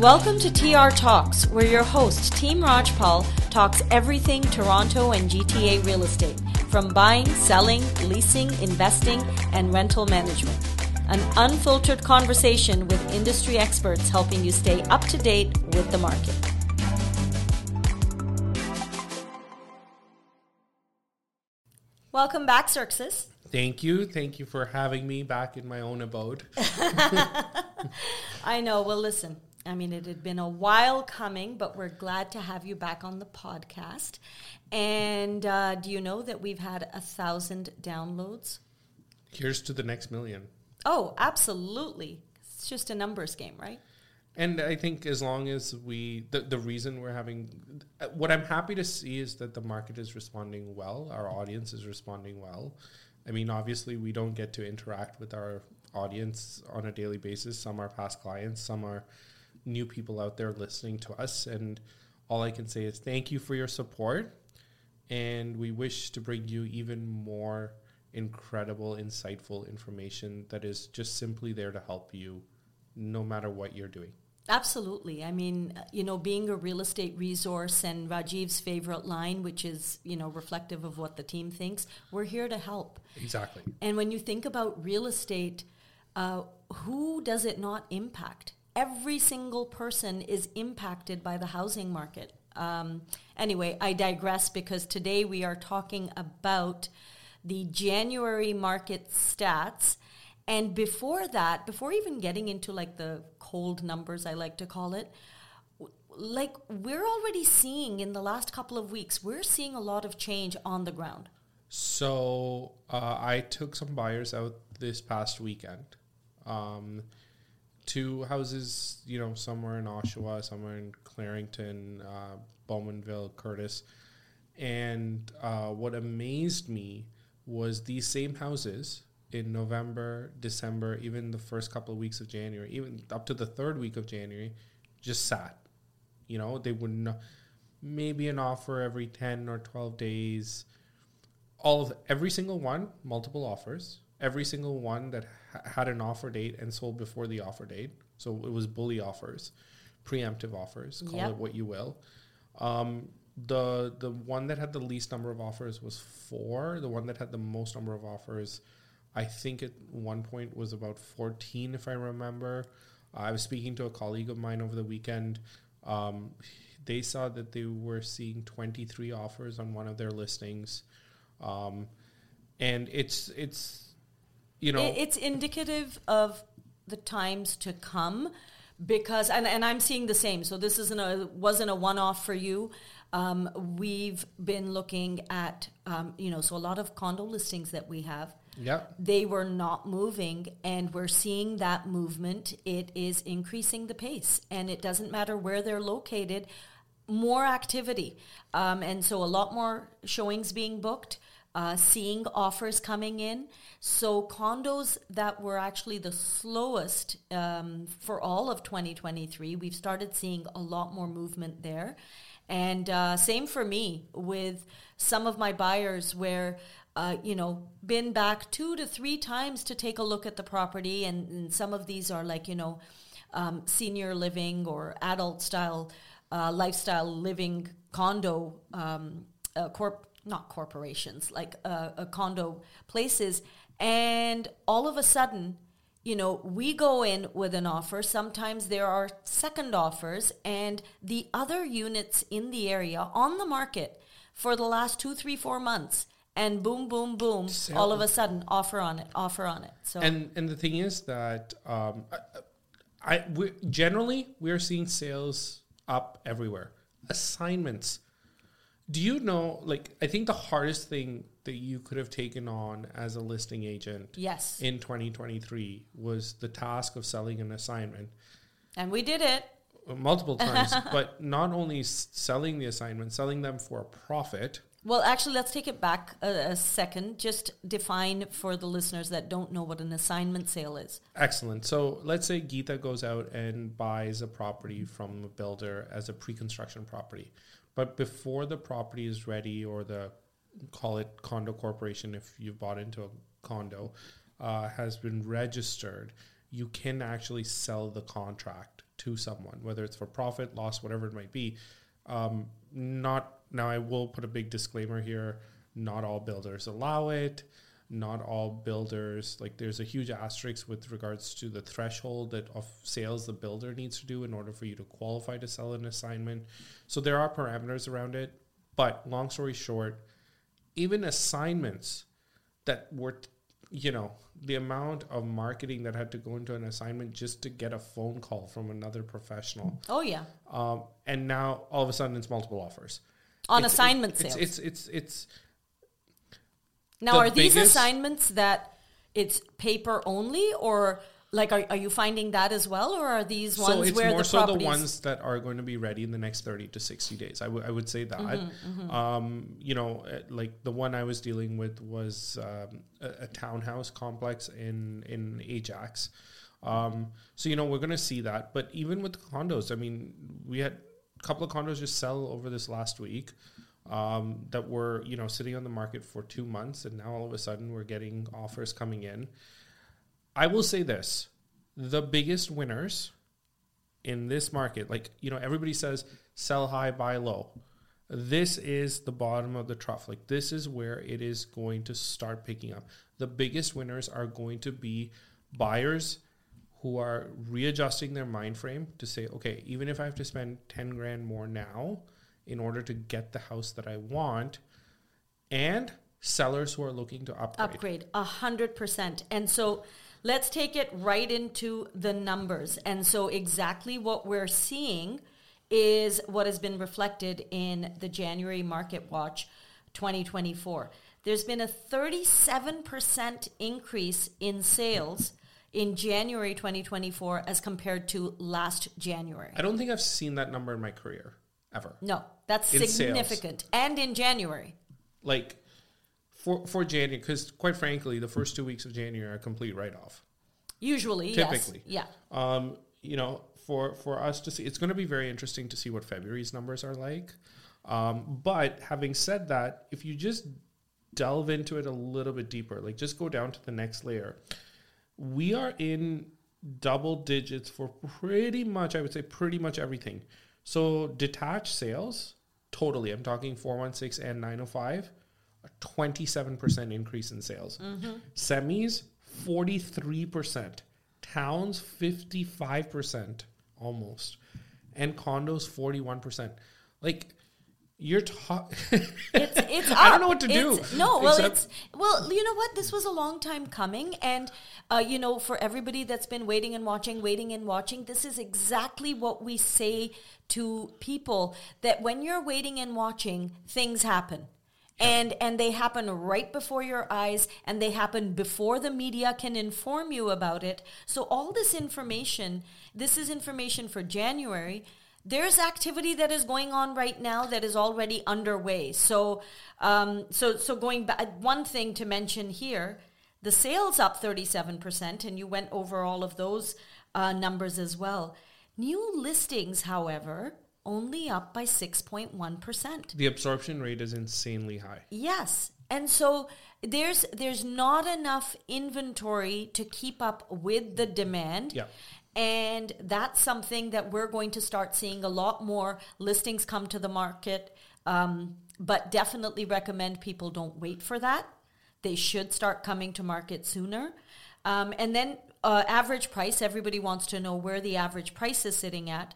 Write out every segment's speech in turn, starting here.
Welcome to TR Talks, where your host, Team Rajpal, talks everything Toronto and GTA real estate, from buying, selling, leasing, investing, and rental management. An unfiltered conversation with industry experts helping you stay up to date with the market. Welcome back, Xerxes. Thank you. Thank you for having me back in my own abode. I know. Well, listen, I mean, it had been a while coming, but we're glad to have you back on the podcast. And uh, do you know that we've had a thousand downloads? Here's to the next million. Oh, absolutely. It's just a numbers game, right? And I think as long as we, the, the reason we're having, what I'm happy to see is that the market is responding well, our audience is responding well. I mean, obviously, we don't get to interact with our audience on a daily basis. Some are past clients, some are new people out there listening to us. And all I can say is thank you for your support. And we wish to bring you even more incredible, insightful information that is just simply there to help you no matter what you're doing. Absolutely. I mean, you know, being a real estate resource and Rajiv's favorite line, which is, you know, reflective of what the team thinks, we're here to help. Exactly. And when you think about real estate, uh, who does it not impact? Every single person is impacted by the housing market. Um, anyway, I digress because today we are talking about the January market stats and before that, before even getting into like the cold numbers, I like to call it, like we're already seeing in the last couple of weeks, we're seeing a lot of change on the ground. So uh, I took some buyers out this past weekend. Um, two houses, you know, somewhere in Oshawa, somewhere in Clarington, uh, Bowmanville, Courtice. And uh, what amazed me was these same houses in November, December, even the first couple of weeks of January, even up to the third week of January, just sat. You know, they would not maybe an offer every 10 or 12 days. All of every single one, multiple offers. Every single one that ha- had an offer date and sold before the offer date. So it was bully offers, preemptive offers, call yep. it what you will. Um, the the one that had the least number of offers was four. The one that had the most number of offers I think at one point was about 14, if I remember. I was speaking to a colleague of mine over the weekend. Um, they saw that they were seeing 23 offers on one of their listings. Um, and it's, it's, you know, it's indicative of the times to come because, and, and I'm seeing the same. So this isn't a, wasn't a one off for you. Um, we've been looking at, um, you know, so a lot of condo listings that we have yeah They were not moving, and we're seeing that movement. It is increasing the pace, and it doesn't matter where they're located, more activity. Um, and so a lot more showings being booked. Uh, seeing offers coming in. So, condos that were actually the slowest um, for all of 2023, we've started seeing a lot more movement there. And uh, same for me with some of my buyers where uh, you know, been back two to three times to take a look at the property, and, and some of these are like you know, um, senior living or adult style uh, lifestyle living condo um, uh, corp not corporations like uh, a condo places, and all of a sudden. You know, we go in with an offer. Sometimes there are second offers, and the other units in the area on the market for the last two, three, four months and boom, boom, boom, all of a sudden, offer on it, offer on it. So and and the thing is that um, I, I we, generally we're seeing sales up everywhere. Assignments. Do you know? Like, I think the hardest thing that you could have taken on as a listing agent, yes, in 2023 was the task of selling an assignment, and we did it multiple times. but not only selling the assignment, selling them for a profit well, actually, let's take it back a, a, second. Just define for the listeners that don't know what an assignment sale is. Excellent. So let's say Geeta goes out and buys a property from a builder as a pre-construction property, but before the property is ready, or the call it condo corporation if you've bought into a condo uh, has been registered, you can actually sell the contract to someone, whether it's for profit, loss, whatever it might be. Um, not now, I will put a big disclaimer here. Not all builders allow it. Not all builders like. There's a huge asterisk with regards to the threshold that of sales the builder needs to do in order for you to qualify to sell an assignment. So there are parameters around it. But long story short, even assignments that were you know the amount of marketing that had to go into an assignment just to get a phone call from another professional Oh yeah, um, and now all of a sudden it's multiple offers on It's- assignment it's, sales. it's it's it's now, the are these biggest- assignments that it's paper only, or like are, are you finding that as well, or are these ones so it's where more the so the ones that are going to be ready in the next 30 to 60 days. I would I would say that. Mm-hmm, um you know uh, like the one i was dealing with was um, a, a townhouse complex in in ajax. Um so you know we're going to see that. But even with the condos i mean we had a couple of condos just sell over this last week um, that were you know sitting on the market for two months and now all of a sudden we're getting offers coming in i will say this the biggest winners in this market, like you know, everybody says sell high, buy low. This is the bottom of the trough. Like this is where it is going to start picking up. The biggest winners are going to be buyers who are readjusting their mind frame to say, okay, even if I have to spend 10 grand more now in order to get the house that I want, and sellers who are looking to upgrade. upgrade a hundred percent. And so let's take it right into the numbers. And so exactly what we're seeing is what has been reflected in the january market watch 2024 there's been a 37% increase in sales in january 2024 as compared to last january. I don't think I've seen that number in my career ever. no that's In sales. significant and in january like for for January, because quite frankly, the first two weeks of January are a complete write off. usually Typically. yes yeah Um, you know, for for us to see, it's going to be very interesting to see what February's numbers are like. Um, but having said that, if you just delve into it a little bit deeper, like just go down to the next layer, we are in double digits for pretty much, I would say, pretty much everything. So detached sales, totally. I'm talking 416 and 905, a 27% increase in sales. Mm-hmm. Semis, 43%. Towns, 55% almost. And condos, 41%. Like, you're talking. It's it's. I don't know what to do, It's- no, well, except- it's well. You know what? This was a long time coming, and uh, you know, for everybody that's been waiting and watching, waiting and watching, this is exactly what we say to people that when you're waiting and watching, things happen. And and they happen right before your eyes and they happen before the media can inform you about it. So all this information, this is information for January there's activity that is going on right now that is already underway. So, um, so, so going back, one thing to mention here, the sales up 37%, and you went over all of those uh, numbers as well. New listings, however, only up by 6.1%. the absorption rate is insanely high. Yes. And so there's there's not enough inventory to keep up with the demand. Yeah. And that's something that we're going to start seeing a lot more listings come to the market. Um, but definitely recommend people don't wait for that. They should start coming to market sooner. Um, and then uh, average price, everybody wants to know where the average price is sitting at.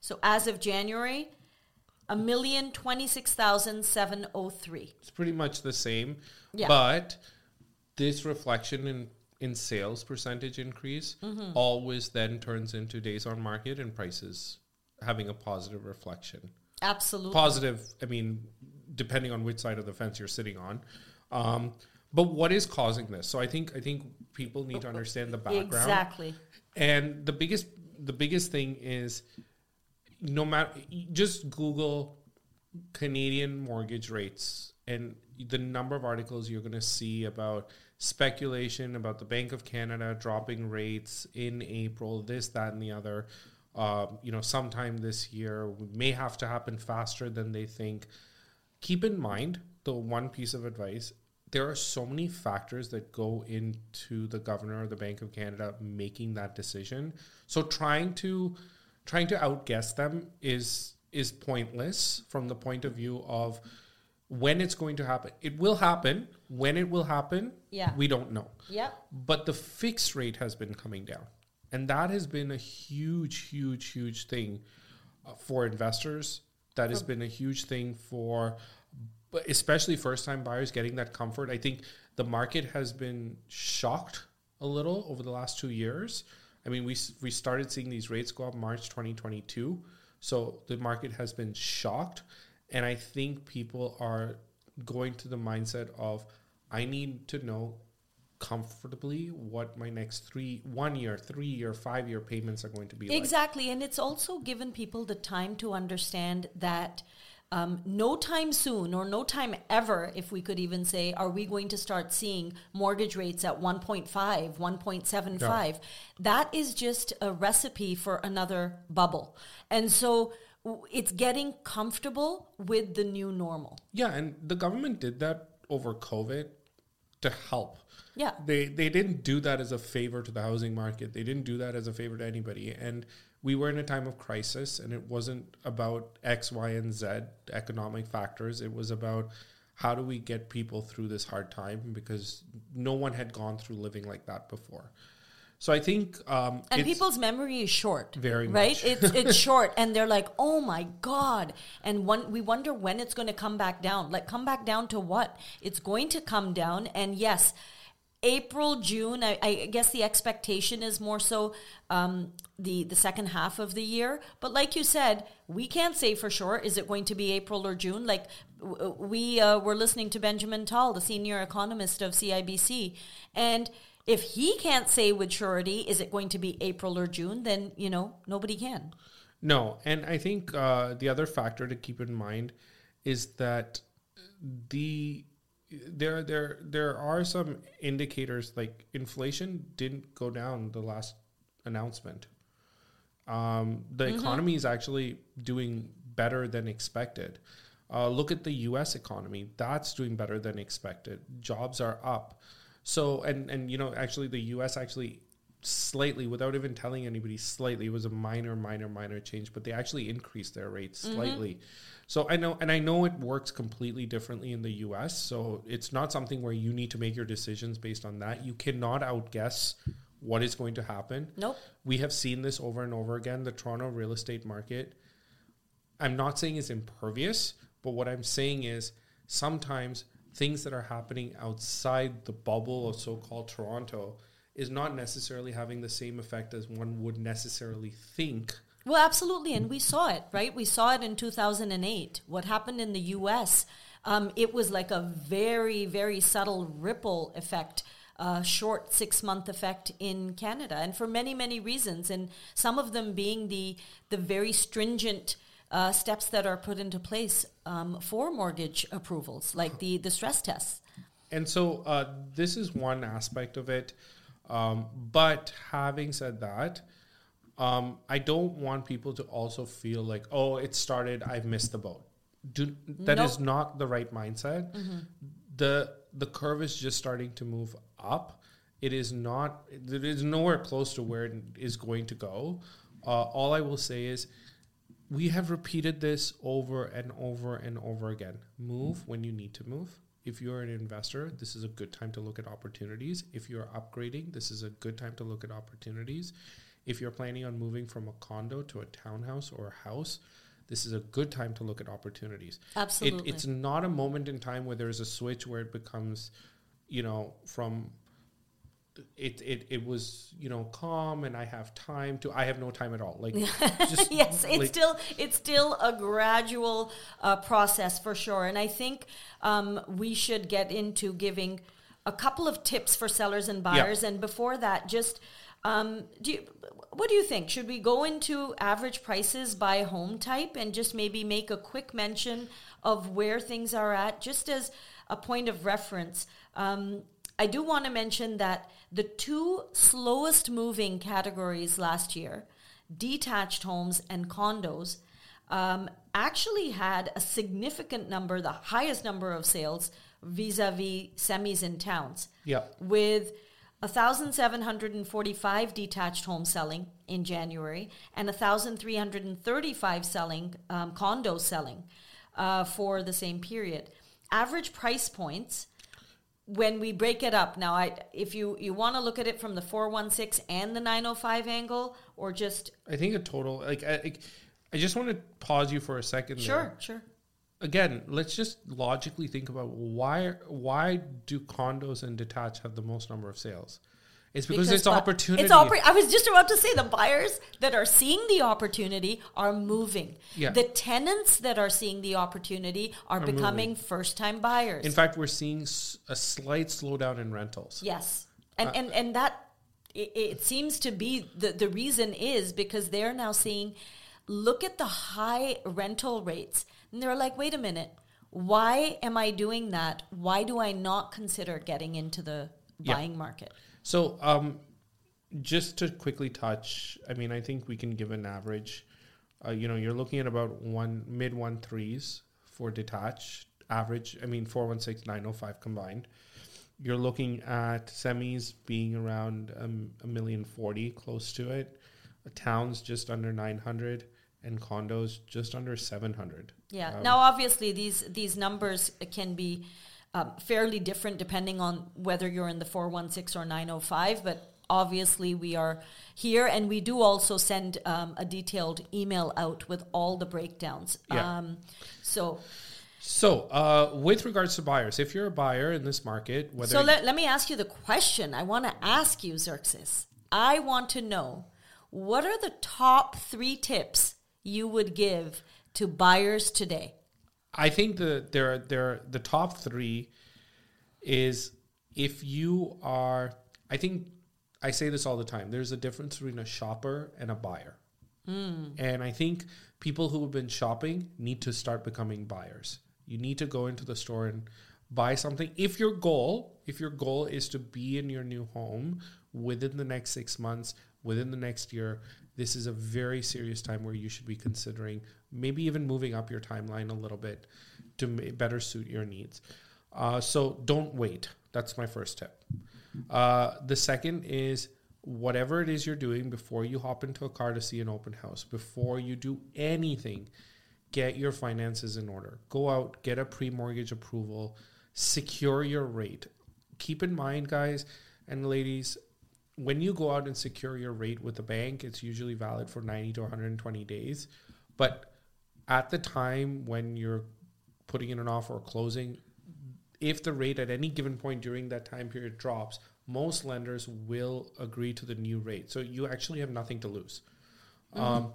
So as of January, a million twenty six thousand seven oh three. It's pretty much the same. Yeah. But this reflection in, in sales percentage increase Mm-hmm. always then turns into days on market and prices having a positive reflection. Absolutely. Positive, I mean, depending on which side of the fence you're sitting on. Um, but what is causing this? So I think I think people need to understand the background. Exactly. And the biggest the biggest thing is no matter just Google Canadian mortgage rates and the number of articles you're going to see about speculation about the Bank of Canada dropping rates in April, this, that, and the other. Um, you know, sometime this year may have to happen faster than they think. Keep in mind the one piece of advice there are so many factors that go into the governor of the Bank of Canada making that decision. So trying to trying to outguess them is is pointless from the point of view of when it's going to happen. It will happen. When it will happen, Yeah. we don't know. Yep. But the fixed rate has been coming down. And that has been a huge, huge, huge thing uh, for investors. That has been a huge thing for, especially first time buyers getting that comfort. I think the market has been shocked a little over the last two years. I mean, we, we started seeing these rates go up March 2022. So the market has been shocked. And I think people are going to the mindset of, I need to know comfortably what my next three, one year, three year, five year payments are going to be like. Exactly. And it's also given people the time to understand that um, no time soon or no time ever, if we could even say, are we going to start seeing mortgage rates at 1.5, 1.75. That is just a recipe for another bubble. And so it's getting comfortable with the new normal. Yeah, and the government did that over COVID to help. Yeah. They they didn't do that as a favor to the housing market. They didn't do that as a favor to anybody. And we were in a time of crisis and it wasn't about X, Y, and Z economic factors. It was about how do we get people through this hard time because no one had gone through living like that before. So I think um And people's memory is short, Very right. It's it's short, and they're like, "Oh my god!" And one, we wonder when it's going to come back down. Like, come back down to what? It's going to come down, and yes, April, June. I, I guess the expectation is more so um, the the second half of the year. But like you said, we can't say for sure. Is it going to be April or June? Like w- we uh, were listening to Benjamin Tal, the senior economist of CIBC, and if he can't say with surety, is it going to be April or June? Then you know nobody can. No, and I think uh, the other factor to keep in mind is that the there there there are some indicators like inflation didn't go down the last announcement. Um, the economy is actually doing better than expected. Uh, look at the U.S. economy; that's doing better than expected. Jobs are up. So, and and you know, actually, the U.S. actually slightly, without even telling anybody, slightly it was a minor, minor, minor change, but they actually increased their rates mm-hmm. slightly. So I know, and I know it works completely differently in the U.S. So it's not something where you need to make your decisions based on that. You cannot outguess what is going to happen. Nope. We have seen this over and over again. The Toronto real estate market, I'm not saying is impervious, but what I'm saying is sometimes things that are happening outside the bubble of so called Toronto is not necessarily having the same effect as one would necessarily think. Well, absolutely, and we saw it, right? We saw it in 2008. What happened in the U.S. Um, it was like a very, very subtle ripple effect. Uh, short six month effect in Canada, and for many, many reasons, and some of them being the the very stringent uh, steps that are put into place um, for mortgage approvals, like the the stress tests. And so uh, this is one aspect of it. Um, but having said that, um, I don't want people to also feel like, oh, it started, I've missed the boat. Do, that is Nope. not the right mindset. The the curve is just starting to move up. It is not. It is nowhere close to where it is going to go. Uh, all I will say is, we have repeated this over and over and over again. Move when you need to move. If you're an investor, this is a good time to look at opportunities. If you're upgrading, this is a good time to look at opportunities. If you're planning on moving from a condo to a townhouse or a house, this is a good time to look at opportunities. Absolutely. It, it's not a moment in time where there's a switch where it becomes, you know, from it, it it was you know calm and I have time to I have no time at all like just yes, it's like- still it's still a gradual uh, process for sure, and I think um, we should get into giving a couple of tips for sellers and buyers. And before that, just um, do you, what do you think? Should we go into average prices by home type and just maybe make a quick mention of where things are at, just as a point of reference? Um, I do want to mention that the two slowest moving categories last year, detached homes and condos, um, actually had a significant number, the highest number of sales vis a vis semis in towns, yeah with 1,745 detached homes selling in January and 1,335 selling um, condos selling uh, for the same period. Average price points when we break it up now i if you you want to look at it from the 416 and the 905 angle or just I think a total like I, I- just want to pause you for a second. sure there. sure Again, let's just logically think about why why do condos and detached have the most number of sales? It's because, it's bu- opportunity. It's oppor- I was just about to say the buyers that are seeing the opportunity are moving. Yeah. The tenants that are seeing the opportunity are, becoming first time buyers. In fact, we're seeing a slight slowdown in rentals. yes. Uh, And and and that it, it seems to be the the reason is because they're now seeing look at the high rental rates and they're like wait a minute why am I doing that? Why do I not consider getting into the Yeah. buying market? So, um, just to quickly touch, I mean, I think we can give an average. Uh, you know, you're looking at about one mid one threes for detached average. I mean, four one six nine oh five combined. You're looking at semis being around um, a million forty, close to it. Uh, towns just under nine hundred, and condos just under seven hundred. Yeah. Um, now, obviously, these these numbers can be um, fairly different depending on whether you're in the 416 or 905, but obviously we are here and we do also send um, a detailed email out with all the breakdowns. Yeah. Um, so, So, uh, with regards to buyers, if you're a buyer in this market, whether so let, let me ask you the question I want to ask you, Xerxes. I want to know what are the top three tips you would give to buyers today? I think the there there the top three is if you are I think I say this all the time. There's a difference between a shopper and a buyer. Hmm. And I think people who have been shopping need to start becoming buyers. You need to go into the store and buy something. If your goal, if your goal is to be in your new home within the next 6 months, within the next year, this is a very serious time where you should be considering maybe even moving up your timeline a little bit to better suit your needs. Uh, so don't wait. That's my first tip. Uh, the second is whatever it is you're doing before you hop into a car to see an open house, before you do anything, get your finances in order. Go out, get a pre mortgage approval, secure your rate. Keep in mind, guys and ladies, when you go out and secure your rate with the bank, it's usually valid for 90 to 120 days. But at the time when you're putting in an offer or closing, if the rate at any given point during that time period drops, most lenders will agree to the new rate. So you actually have nothing to lose. Um,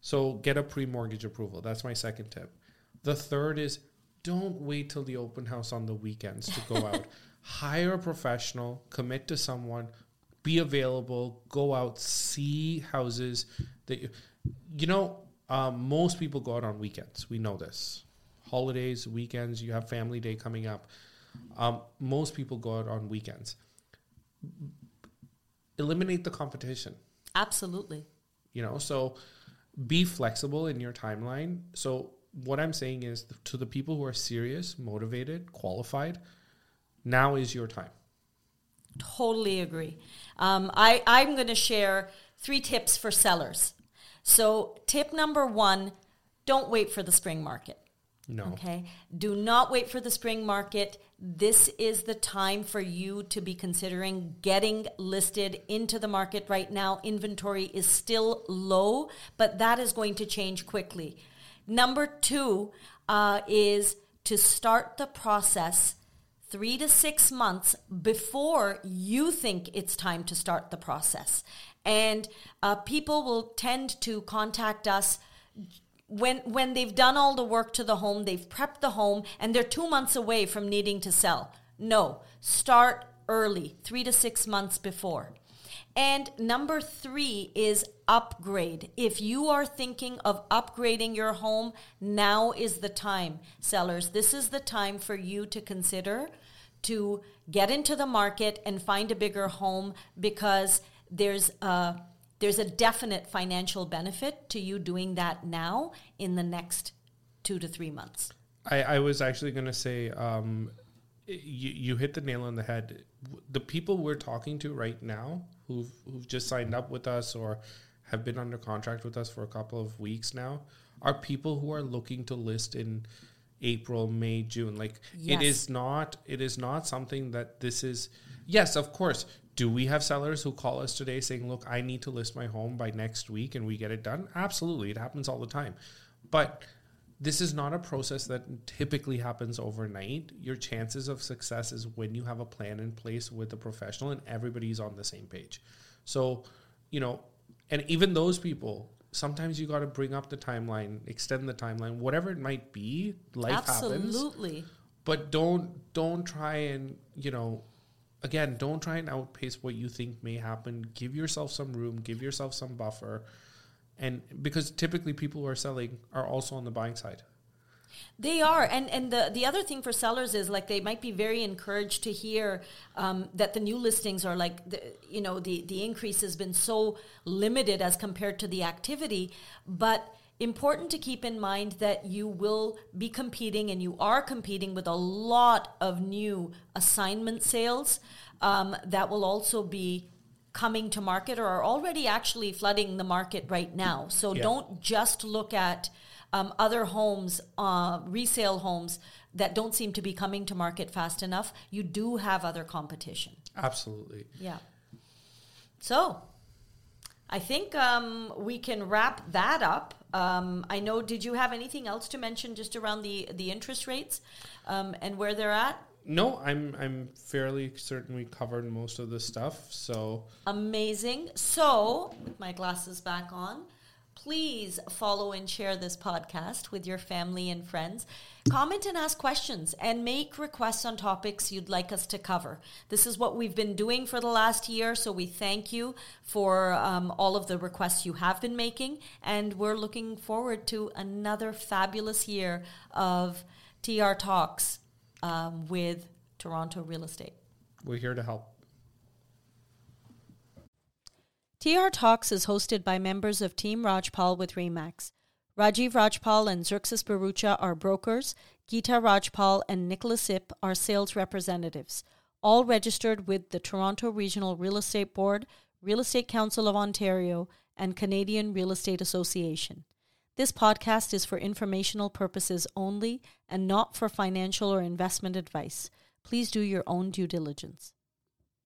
so get a pre mortgage approval. That's my second tip. The third is don't wait till the open house on the weekends to go out. Hire a professional, commit to someone, be available, go out, see houses that you, you know, um, most people go out on weekends. We know this. Holidays, weekends, you have family day coming up. Um, most people go out on weekends. Eliminate the competition Absolutely. you know so be flexible in your timeline so what i'm saying is to the people who are serious motivated qualified now is your time Totally agree. Um, I, I'm going to share three tips for sellers. So, tip number one don't wait for the spring market. no Okay. Do not wait for the spring market. This is the time for you to be considering getting listed into the market right now. Inventory is still low, but that is going to change quickly. Number two uh, is to start the process three to six months before you think it's time to start the process. And uh, people will tend to contact us when when they've done all the work to the home, they've prepped the home, and they're two months away from needing to sell. No, start early, three to six months before. And number three is upgrade. If you are thinking of upgrading your home, now is the time, sellers. This is the time for you to consider to get into the market and find a bigger home because there's a there's a definite financial benefit to you doing that now in the next two to three months. i, I was actually going to say um, you, you hit the nail on the head the people we're talking to right now who've who've just signed up with us or have been under contract with us for a couple of weeks now are people who are looking to list in April, May, June. Like Yes. it is not it is not something that this is yes, of course. Do we have sellers who call us today saying, "Look, I need to list my home by next week and we get it done?" Absolutely. It happens all the time. But this is not a process that typically happens overnight. Your chances of success is when you have a plan in place with a professional and everybody's on the same page. So, you know, and even those people, sometimes you got to bring up the timeline, extend the timeline, whatever it might be. Life happens Absolutely. but don't don't try and you know again don't try and outpace what you think may happen give yourself some room give yourself some buffer and because typically people who are selling are also on the buying side. They are, and and the the other thing for sellers is like they might be very encouraged to hear um, that the new listings are like the, you know the the increase has been so limited as compared to the activity, but important to keep in mind that you will be competing and you are competing with a lot of new assignment sales um, that will also be coming to market or are already actually flooding the market right now. So Yeah. don't just look at um, other homes, uh, resale homes that don't seem to be coming to market fast enough. You do have other competition. absolutely Yeah. So I think um, we can wrap that up. Um, I know. Did you have anything else to mention just around the the interest rates um, and where they're at? No i'm i'm fairly certain we covered most of the stuff so Amazing. So, with my glasses back on, please follow and share this podcast with your family and friends. Comment and ask questions and make requests on topics you'd like us to cover. This is what we've been doing for the last year, so we thank you for um, all of the requests you have been making, and we're looking forward to another fabulous year of TR Talks um, with Toronto Real Estate. we're here to help TR Talks is hosted by members of Team Rajpal with Remax. Rajiv Rajpal and Xerxes Barucha are brokers. Geeta Rajpal and Nicholas Ip are sales representatives, all registered with the Toronto Regional Real Estate Board, Real Estate Council of Ontario, and Canadian Real Estate Association. This podcast is for informational purposes only and not for financial or investment advice. Please do your own due diligence.